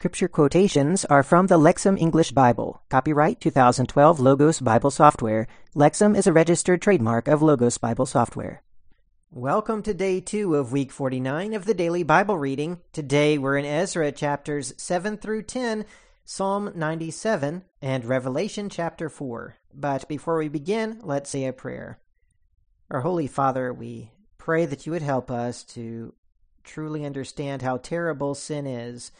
scripture quotations are from the Lexham English Bible. Copyright 2012 Logos Bible Software. Lexham is a registered trademark of Logos Bible Software. Welcome to day two of week 49 of the daily Bible reading. Today we're in Ezra chapters 7 through 10, Psalm 97, and Revelation chapter 4. But before we begin, let's say a prayer. Our Holy Father, we pray that you would help us to truly understand how terrible sin is,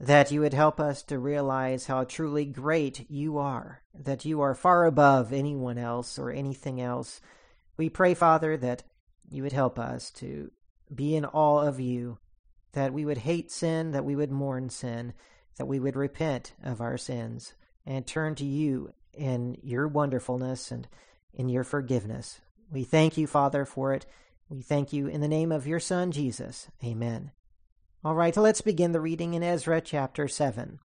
that you would help us to realize how truly great you are, that you are far above anyone else or anything else. We pray, Father, that you would help us to be in awe of you, that we would hate sin, that we would mourn sin, that we would repent of our sins and turn to you in your wonderfulness and in your forgiveness. We thank you, Father, for it. We thank you in the name of your Son, Jesus. Amen. All right, let's begin the reading in Ezra chapter 7.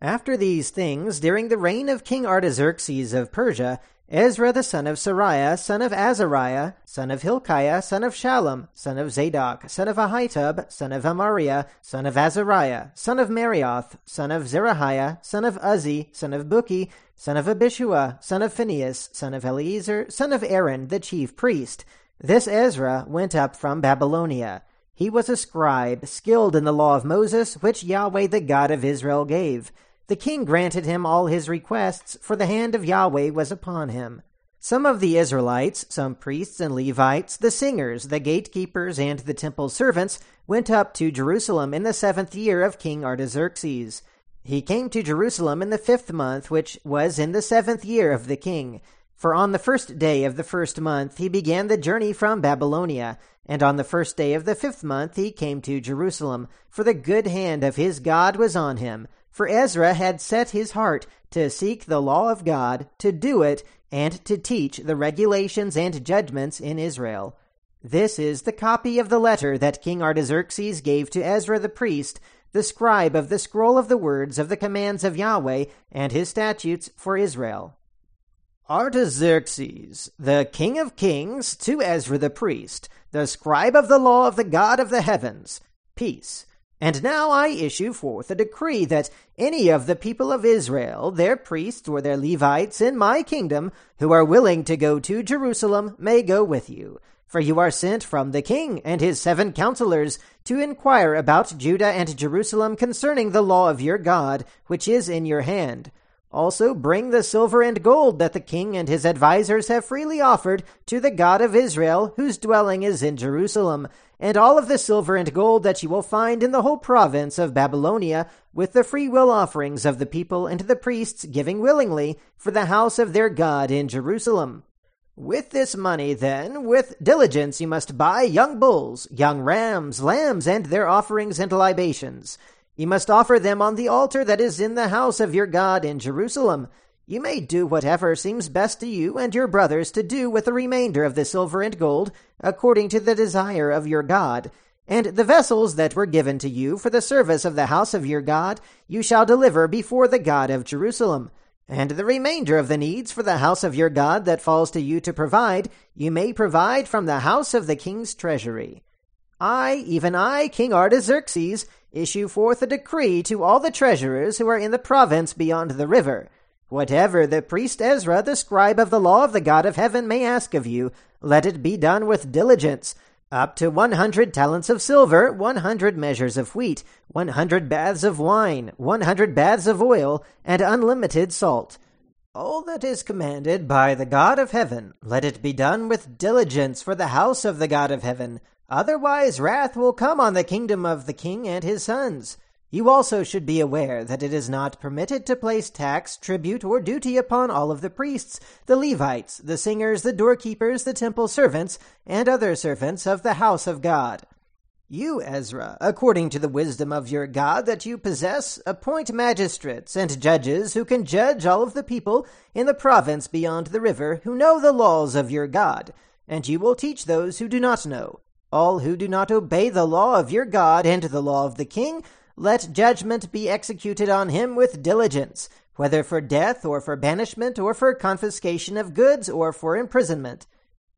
After these things, during the reign of King Artaxerxes of Persia, Ezra the son of Seraiah, son of Azariah, son of Hilkiah, son of Shallum, son of Zadok, son of Ahitub, son of Amariah, son of Azariah, son of Meraioth, son of Zerahiah, son of Uzzi, son of Bukki, son of Abishua, son of Phinehas, son of Eleazar, son of Aaron, the chief priest, this Ezra went up from Babylonia. He was a scribe, skilled in the law of Moses, which Yahweh the God of Israel gave. The king granted him all his requests, for the hand of Yahweh was upon him. Some of the Israelites, some priests and Levites, the singers, the gatekeepers, and the temple servants, went up to Jerusalem in the seventh year of King Artaxerxes. He came to Jerusalem in the fifth month, which was in the seventh year of the king. For on the first day of the first month he began the journey from Babylonia, and on the first day of the fifth month he came to Jerusalem, for the good hand of his God was on him. For Ezra had set his heart to seek the law of God, to do it, and to teach the regulations and judgments in Israel. This is the copy of the letter that King Artaxerxes gave to Ezra the priest, the scribe of the scroll of the words of the commands of Yahweh and his statutes for Israel. Artaxerxes, the king of kings, to Ezra the priest, the scribe of the law of the God of the heavens, peace. And now I issue forth a decree that any of the people of Israel, their priests or their Levites in my kingdom, who are willing to go to Jerusalem, may go with you. For you are sent from the king and his seven counselors to inquire about Judah and Jerusalem concerning the law of your God, which is in your hand. Also bring the silver and gold that the king and his advisers have freely offered to the God of Israel, whose dwelling is in Jerusalem, and all of the silver and gold that you will find in the whole province of Babylonia, with the free will offerings of the people and the priests giving willingly for the house of their God in Jerusalem. With this money, then, with diligence you must buy young bulls, young rams, lambs, and their offerings and libations you must offer them on the altar that is in the house of your God in Jerusalem. You may do whatever seems best to you and your brothers to do with the remainder of the silver and gold, according to the desire of your God. And the vessels that were given to you for the service of the house of your God you shall deliver before the God of Jerusalem. And the remainder of the needs for the house of your God that falls to you to provide, you may provide from the house of the king's treasury. I, even I, King Artaxerxes, issue forth a decree to all the treasurers who are in the province beyond the river. Whatever the priest Ezra, the scribe of the law of the God of heaven, may ask of you, let it be done with diligence. Up to one hundred talents of silver, one hundred measures of wheat, one hundred baths of wine, one hundred baths of oil, and unlimited salt. All that is commanded by the God of heaven, let it be done with diligence for the house of the God of heaven, Otherwise, wrath will come on the kingdom of the king and his sons. You also should be aware that it is not permitted to place tax, tribute, or duty upon all of the priests, the Levites, the singers, the doorkeepers, the temple servants, and other servants of the house of God. You, Ezra, according to the wisdom of your God that you possess, appoint magistrates and judges who can judge all of the people in the province beyond the river who know the laws of your God, and you will teach those who do not know. All who do not obey the law of your God and the law of the king, let judgment be executed on him with diligence, whether for death or for banishment or for confiscation of goods or for imprisonment.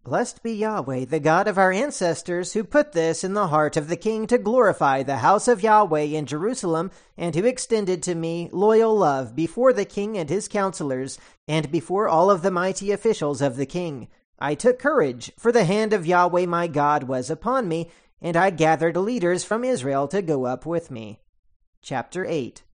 Blessed be Yahweh, the God of our ancestors, who put this in the heart of the king to glorify the house of Yahweh in Jerusalem, and who extended to me loyal love before the king and his counselors, and before all of the mighty officials of the king. I took courage, for the hand of Yahweh my God was upon me, and I gathered leaders from Israel to go up with me. Chapter 8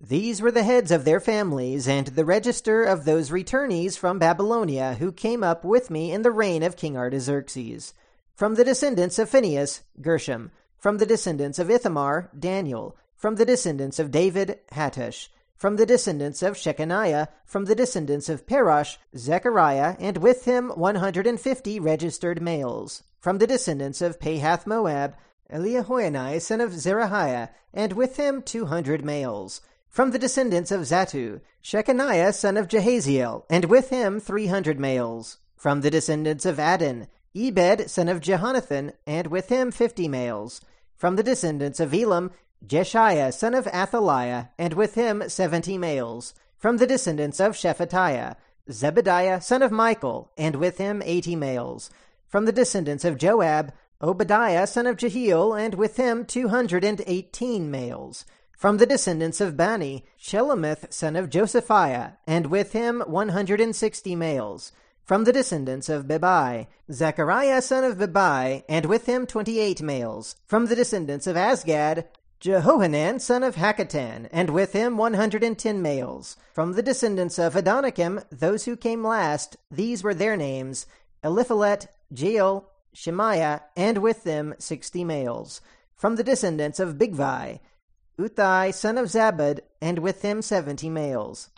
these were the heads of their families, and the register of those returnees from Babylonia who came up with me in the reign of King Artaxerxes. From the descendants of Phinehas, Gershom. From the descendants of Ithamar, Daniel. From the descendants of David, Hattush. From the descendants of Shechaniah, from the descendants of Parosh, Zechariah, and with him one hundred and fifty registered males. From the descendants of Pahath Moab, Eliahoenai son of Zerahiah, and with him two hundred males. From the descendants of Zattu, Shechaniah son of Jehaziel, and with him three hundred males. From the descendants of Adin, Ebed son of Jehonathan, and with him fifty males. From the descendants of Elam, Jeshiah son of Athaliah, and with him seventy males. From the descendants of Shephatiah, Zebediah son of Michael, and with him eighty males. From the descendants of Joab, Obadiah son of Jehiel, and with him two hundred and eighteen males. From the descendants of Bani, Shelomith son of Josephiah, and with him one hundred and sixty males. From the descendants of Bebai, Zechariah son of Bebai, and with him twenty-eight males. From the descendants of Azgad, Jehohanan son of Hakkatan, and with him one hundred and ten males. From the descendants of Adonikim, those who came last, these were their names, Eliphalet, Jeiel, Shemaiah, and with them sixty males. From the descendants of Bigvai, Uthai son of Zabad, and with him seventy males.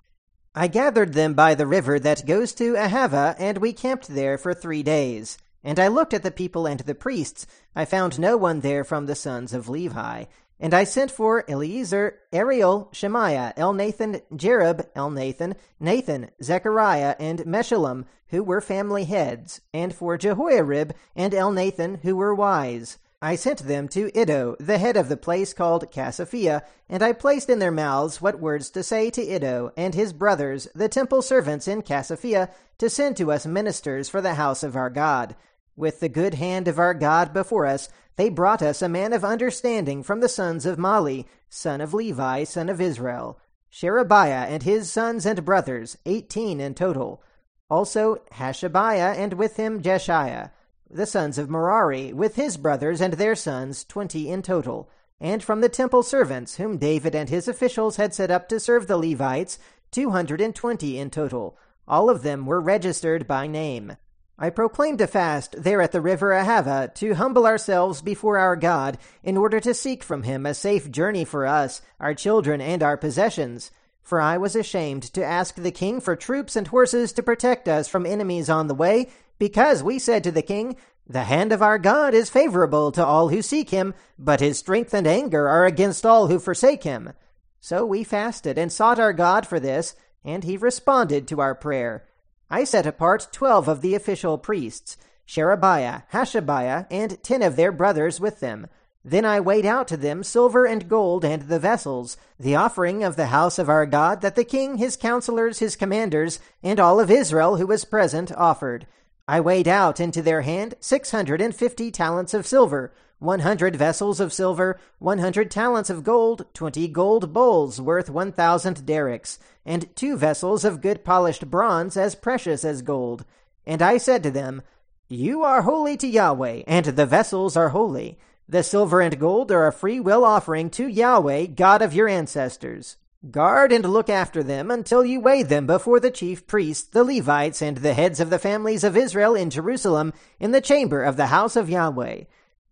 I gathered them by the river that goes to Ahava, and we camped there for three days. And I looked at the people and the priests. I found no one there from the sons of Levi. And I sent for Eliezer, Ariel, Shemaiah, Elnathan, Jerub, Elnathan, Nathan, Zechariah, and Meshullam, who were family heads, and for Jehoiarib and Elnathan, who were wise. I sent them to Iddo, the head of the place called Casiphia, and I placed in their mouths what words to say to Iddo and his brothers, the temple servants in Casiphia, to send to us ministers for the house of our God. With the good hand of our God before us, they brought us a man of understanding from the sons of Mahli, son of Levi, son of Israel, Sherebiah and his sons and brothers, eighteen in total. Also Hashabiah, and with him Jeshiah the sons of Merari, with his brothers and their sons, twenty in total, and from the temple servants, whom David and his officials had set up to serve the Levites, two hundred and twenty in total. All of them were registered by name. I proclaimed a fast there at the river Ahava to humble ourselves before our God in order to seek from him a safe journey for us, our children, and our possessions. For I was ashamed to ask the king for troops and horses to protect us from enemies on the way, because we said to the king, The hand of our God is favorable to all who seek him, but his strength and anger are against all who forsake him. So we fasted and sought our God for this, and he responded to our prayer. I set apart twelve of the official priests, Sherebiah, Hashabiah, and ten of their brothers with them. Then I weighed out to them silver and gold and the vessels, the offering of the house of our God that the king, his counselors, his commanders, and all of Israel who was present offered. I weighed out into their hand six hundred and fifty talents of silver, one hundred vessels of silver, one hundred talents of gold, twenty gold bowls worth one thousand darics, and two vessels of good polished bronze as precious as gold. And I said to them, You are holy to Yahweh, and the vessels are holy. The silver and gold are a free will offering to Yahweh, God of your ancestors. Guard and look after them until you weigh them before the chief priests, the Levites, and the heads of the families of Israel in Jerusalem, in the chamber of the house of Yahweh.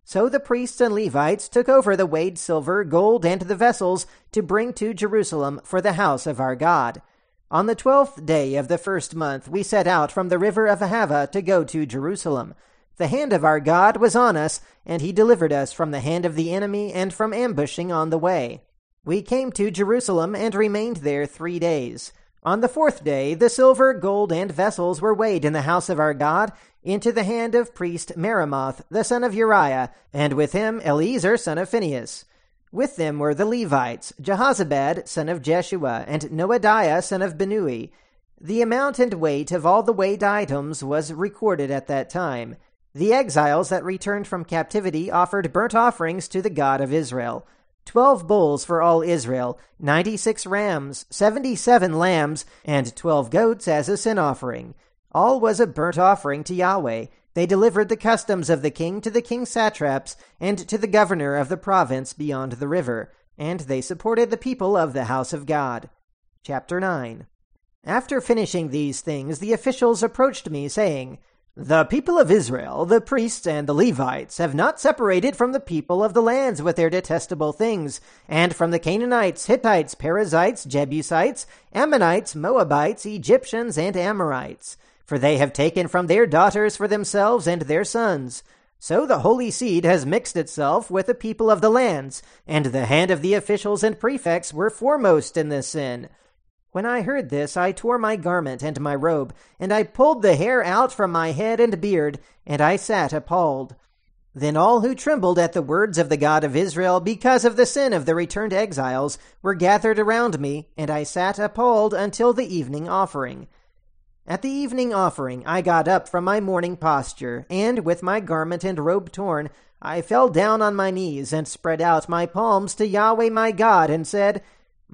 So the priests and Levites took over the weighed silver, gold, and the vessels to bring to Jerusalem for the house of our God. On the twelfth day of the first month we set out from the river of Ahava to go to Jerusalem. The hand of our God was on us, and he delivered us from the hand of the enemy and from ambushing on the way. We came to Jerusalem and remained there three days. On the fourth day, the silver, gold, and vessels were weighed in the house of our God into the hand of priest Meremoth, the son of Uriah, and with him Eleazar, son of Phinehas. With them were the Levites, Jehozabad, son of Jeshua, and Noadiah, son of Binnui. The amount and weight of all the weighed items was recorded at that time. The exiles that returned from captivity offered burnt offerings to the God of Israel. Twelve bulls for all Israel, ninety six rams, seventy seven lambs, and twelve goats as a sin offering. All was a burnt offering to Yahweh. They delivered the customs of the king to the king's satraps and to the governor of the province beyond the river, and they supported the people of the house of God. Chapter 9 After finishing these things, the officials approached me, saying, the people of Israel, the priests and the Levites, have not separated from the people of the lands with their detestable things, and from the Canaanites, Hittites, Perizzites, Jebusites, Ammonites, Moabites, Egyptians, and Amorites. For they have taken from their daughters for themselves and their sons. So the holy seed has mixed itself with the people of the lands, and the hand of the officials and prefects were foremost in this sin. When I heard this, I tore my garment and my robe, and I pulled the hair out from my head and beard, and I sat appalled. Then all who trembled at the words of the God of Israel because of the sin of the returned exiles were gathered around me, and I sat appalled until the evening offering. At the evening offering, I got up from my morning posture, and with my garment and robe torn, I fell down on my knees and spread out my palms to Yahweh my God, and said,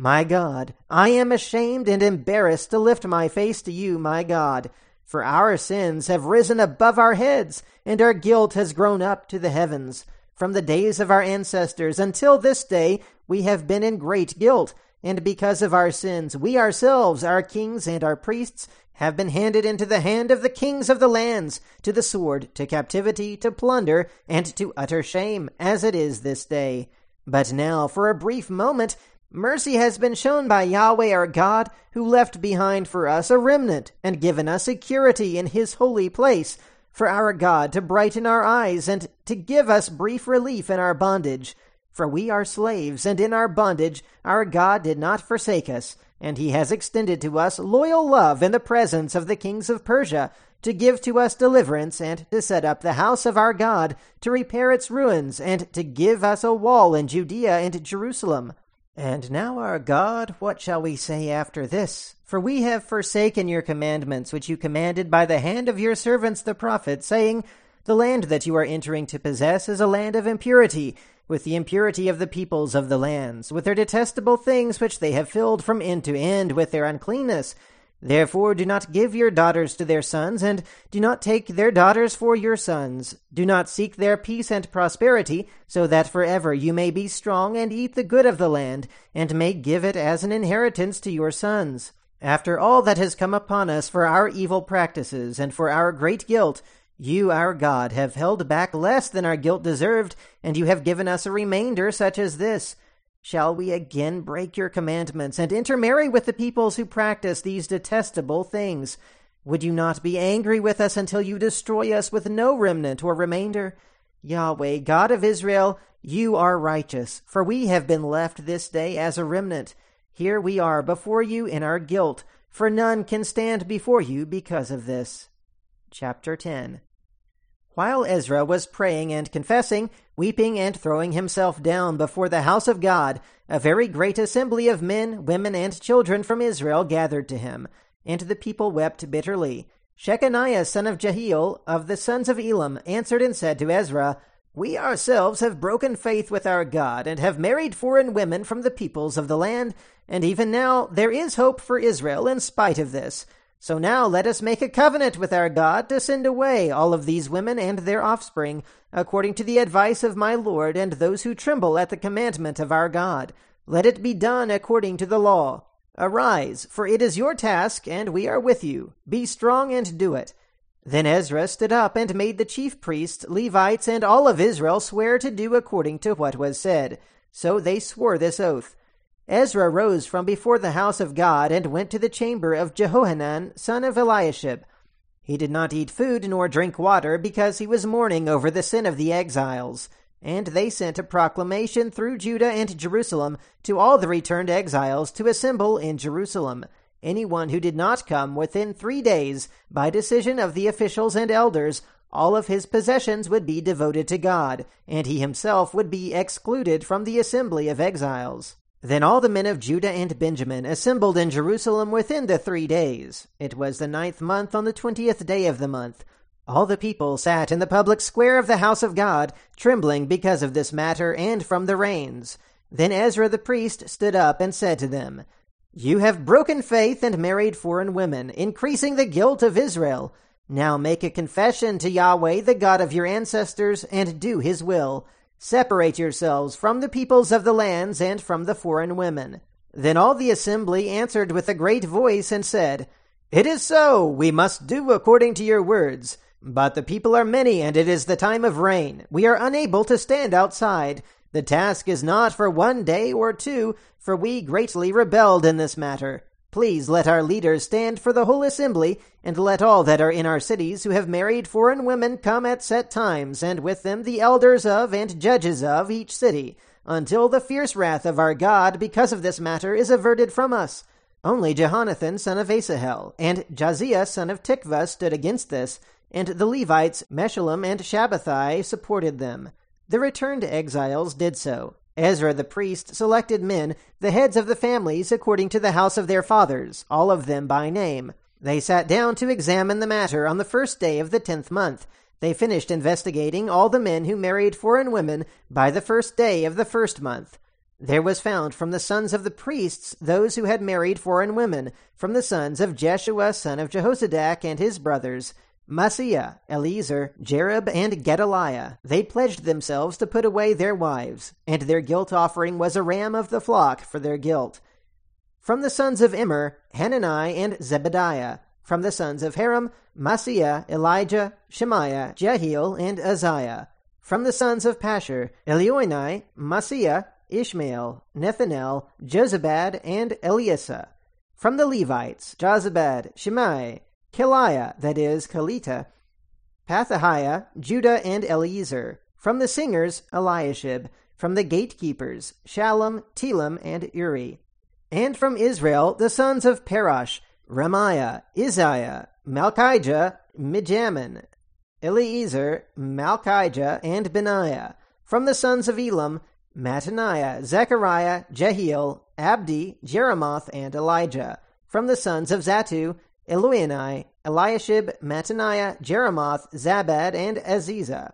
my God, I am ashamed and embarrassed to lift my face to you, my God, for our sins have risen above our heads, and our guilt has grown up to the heavens. From the days of our ancestors until this day, we have been in great guilt, and because of our sins, we ourselves, our kings and our priests, have been handed into the hand of the kings of the lands, to the sword, to captivity, to plunder, and to utter shame, as it is this day. But now, for a brief moment, Mercy has been shown by Yahweh our God, who left behind for us a remnant and given us security in his holy place, for our God to brighten our eyes and to give us brief relief in our bondage. For we are slaves, and in our bondage our God did not forsake us, and he has extended to us loyal love in the presence of the kings of Persia, to give to us deliverance, and to set up the house of our God, to repair its ruins, and to give us a wall in Judea and Jerusalem. And now, our God, what shall we say after this? For we have forsaken your commandments, which you commanded by the hand of your servants the prophets, saying, The land that you are entering to possess is a land of impurity, with the impurity of the peoples of the lands, with their detestable things which they have filled from end to end with their uncleanness. Therefore do not give your daughters to their sons, and do not take their daughters for your sons. Do not seek their peace and prosperity, so that forever you may be strong and eat the good of the land, and may give it as an inheritance to your sons. After all that has come upon us for our evil practices and for our great guilt, you, our God, have held back less than our guilt deserved, and you have given us a remainder such as this. Shall we again break your commandments and intermarry with the peoples who practice these detestable things? Would you not be angry with us until you destroy us with no remnant or remainder? Yahweh, God of Israel, you are righteous, for we have been left this day as a remnant. Here we are before you in our guilt, for none can stand before you because of this. Chapter 10 while Ezra was praying and confessing, weeping and throwing himself down before the house of God, a very great assembly of men, women, and children from Israel gathered to him, and the people wept bitterly. Shechaniah son of Jehiel of the sons of Elam answered and said to Ezra, We ourselves have broken faith with our God, and have married foreign women from the peoples of the land, and even now there is hope for Israel in spite of this. So now let us make a covenant with our God to send away all of these women and their offspring, according to the advice of my Lord and those who tremble at the commandment of our God. Let it be done according to the law. Arise, for it is your task, and we are with you. Be strong and do it. Then Ezra stood up and made the chief priests, Levites, and all of Israel swear to do according to what was said. So they swore this oath. Ezra rose from before the house of God and went to the chamber of Jehohanan, son of Eliashib. He did not eat food nor drink water because he was mourning over the sin of the exiles. And they sent a proclamation through Judah and Jerusalem to all the returned exiles to assemble in Jerusalem. Anyone who did not come within three days, by decision of the officials and elders, all of his possessions would be devoted to God, and he himself would be excluded from the assembly of exiles. Then all the men of Judah and Benjamin assembled in Jerusalem within the three days. It was the ninth month on the twentieth day of the month. All the people sat in the public square of the house of God, trembling because of this matter and from the rains. Then Ezra the priest stood up and said to them, You have broken faith and married foreign women, increasing the guilt of Israel. Now make a confession to Yahweh, the God of your ancestors, and do his will. Separate yourselves from the peoples of the lands and from the foreign women. Then all the assembly answered with a great voice and said, It is so, we must do according to your words. But the people are many, and it is the time of rain. We are unable to stand outside. The task is not for one day or two, for we greatly rebelled in this matter. Please let our leaders stand for the whole assembly, and let all that are in our cities who have married foreign women come at set times, and with them the elders of and judges of each city, until the fierce wrath of our God because of this matter is averted from us. Only Jehonathan son of Asahel and Jahziah son of Tikvah stood against this, and the Levites Meshullam and Shabbethai supported them. The returned exiles did so, Ezra the priest selected men, the heads of the families according to the house of their fathers, all of them by name. They sat down to examine the matter on the first day of the tenth month. They finished investigating all the men who married foreign women by the first day of the first month. There was found from the sons of the priests those who had married foreign women, from the sons of Jeshua son of Jehozadak and his brothers, Maaseiah, Eliezer, Jerib, and Gedaliah, they pledged themselves to put away their wives, and their guilt offering was a ram of the flock for their guilt. From the sons of Immer, Hanani and Zebadiah. From the sons of Harim, Maaseiah, Elijah, Shemaiah, Jehiel, and Uzziah. From the sons of Pashur, Elioenai, Maaseiah, Ishmael, Nethanel, Jozabad, and Eliasa. From the Levites, Jozabad, Shimei, Keliah, that is, Kelita, Pathahiah, Judah, and Eliezer. From the singers, Eliashib. From the gatekeepers, Shallum, Telem, and Uri. And from Israel, the sons of Parosh, Ramiah, Izaiah, Malchijah, Mijamin, Eliezer, Malchijah, and Benaiah. From the sons of Elam, Mattaniah, Zechariah, Jehiel, Abdi, Jeremoth, and Elijah. From the sons of Zattu, Elioenai, Eliashib, Mattaniah, Jeremoth, Zabad, and Aziza.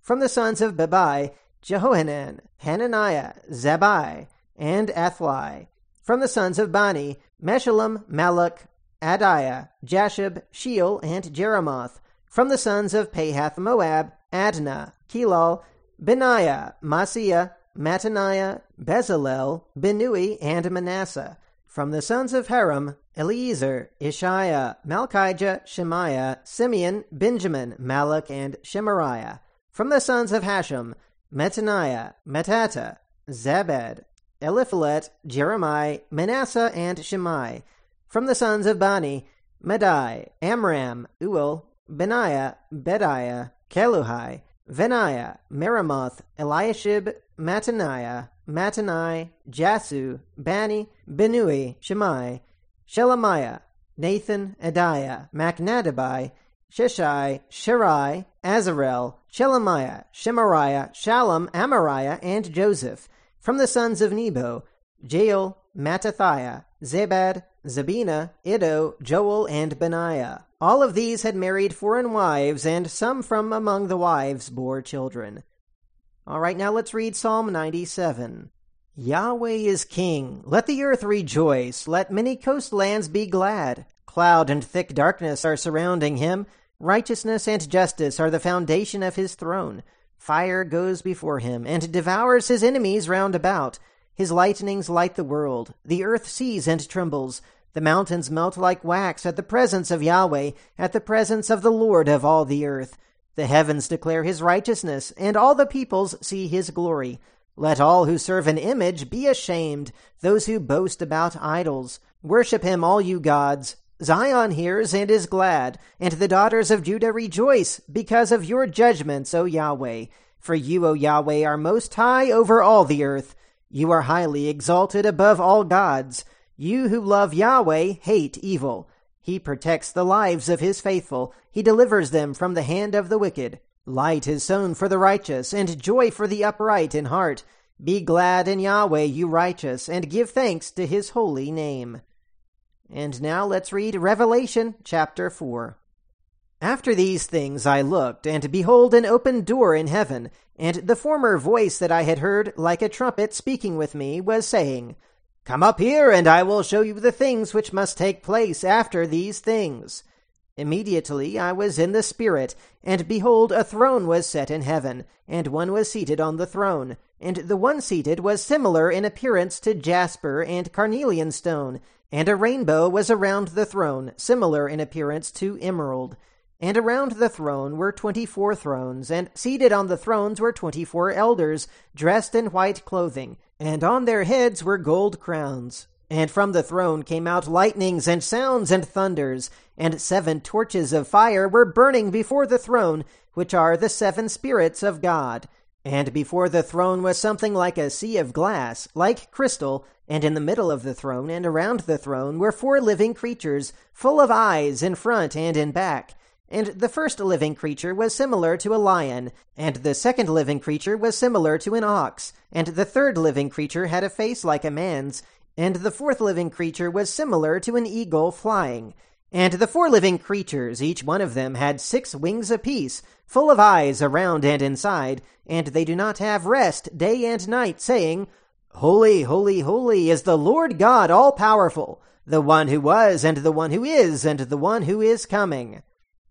From the sons of Bebai, Jehohanan, Hananiah, Zabai, and Athlai. From the sons of Bani, Meshullam, Malluch, Adiah, Jashub, Sheal, and Jeremoth. From the sons of Pahath Moab, Adnah, Kelal, Benaiah, Maaseiah, Mattaniah, Bezalel, Binnui, and Manasseh. From the sons of Harim, Eliezer, Ishiah, Malchijah, Shemaiah, Simeon, Benjamin, Malluch, and Shemariah. From the sons of Hashum, Mattaniah, Mattata, Zabad, Eliphalet, Jeremiah, Manasseh, and Shimei. From the sons of Bani, Madai, Amram, Uel, Benaiah, Bediah, Keluhi, Veniah, Meremoth, Eliashib, Mattaniah, Mattanai, Jasu, Bani, Binnui, Shemai, Shelemiah, Nathan, Adiah, Machnadabai, Sheshai, Shirai, Azarel, Shelemiah, Shemariah, Shallum, Amariah, and Joseph. From the sons of Nebo, Jael, Mattathiah, Zebad, Zabina, Iddo, Joel, and Benaiah. All of these had married foreign wives, and some from among the wives bore children. All right, now let's read Psalm 97. Yahweh is king. Let the earth rejoice. Let many coastlands be glad. Cloud and thick darkness are surrounding him. Righteousness and justice are the foundation of his throne. Fire goes before him and devours his enemies round about. His lightnings light the world. The earth sees and trembles. The mountains melt like wax at the presence of Yahweh, at the presence of the Lord of all the earth. The heavens declare his righteousness, and all the peoples see his glory. Let all who serve an image be ashamed, those who boast about idols. Worship him, all you gods. Zion hears and is glad, and the daughters of Judah rejoice because of your judgments, O Yahweh. For you, O Yahweh, are most high over all the earth. You are highly exalted above all gods. You who love Yahweh hate evil. He protects the lives of his faithful. He delivers them from the hand of the wicked. Light is sown for the righteous, and joy for the upright in heart. Be glad in Yahweh, you righteous, and give thanks to his holy name. And now let's read Revelation chapter 4. After these things I looked, and behold, an open door in heaven, and the former voice that I had heard, like a trumpet speaking with me, was saying, Come up here, and I will show you the things which must take place after these things. Immediately I was in the Spirit, and behold, a throne was set in heaven, and one was seated on the throne. And the one seated was similar in appearance to jasper and carnelian stone, and a rainbow was around the throne, similar in appearance to emerald. And around the throne were twenty four thrones, and seated on the thrones were twenty four elders, dressed in white clothing, and on their heads were gold crowns. And from the throne came out lightnings and sounds and thunders, and seven torches of fire were burning before the throne, which are the seven spirits of God. And before the throne was something like a sea of glass, like crystal, and in the middle of the throne and around the throne were four living creatures, full of eyes in front and in back. And the first living creature was similar to a lion, and the second living creature was similar to an ox, and the third living creature had a face like a man's, and the fourth living creature was similar to an eagle flying. And the four living creatures, each one of them, had six wings apiece, full of eyes around and inside, and they do not have rest day and night, saying, Holy, holy, holy is the Lord God all powerful, the one who was, and the one who is, and the one who is coming.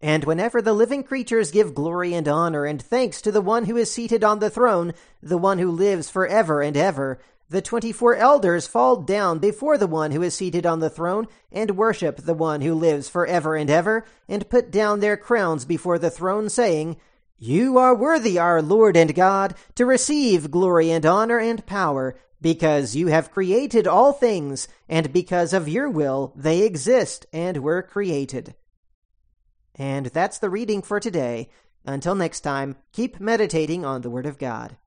And whenever the living creatures give glory and honor and thanks to the one who is seated on the throne, the one who lives for ever and ever, the twenty four elders fall down before the one who is seated on the throne and worship the one who lives for ever and ever, and put down their crowns before the throne, saying, You are worthy, our Lord and God, to receive glory and honor and power, because you have created all things, and because of your will they exist and were created. And that's the reading for today. Until next time, keep meditating on the Word of God.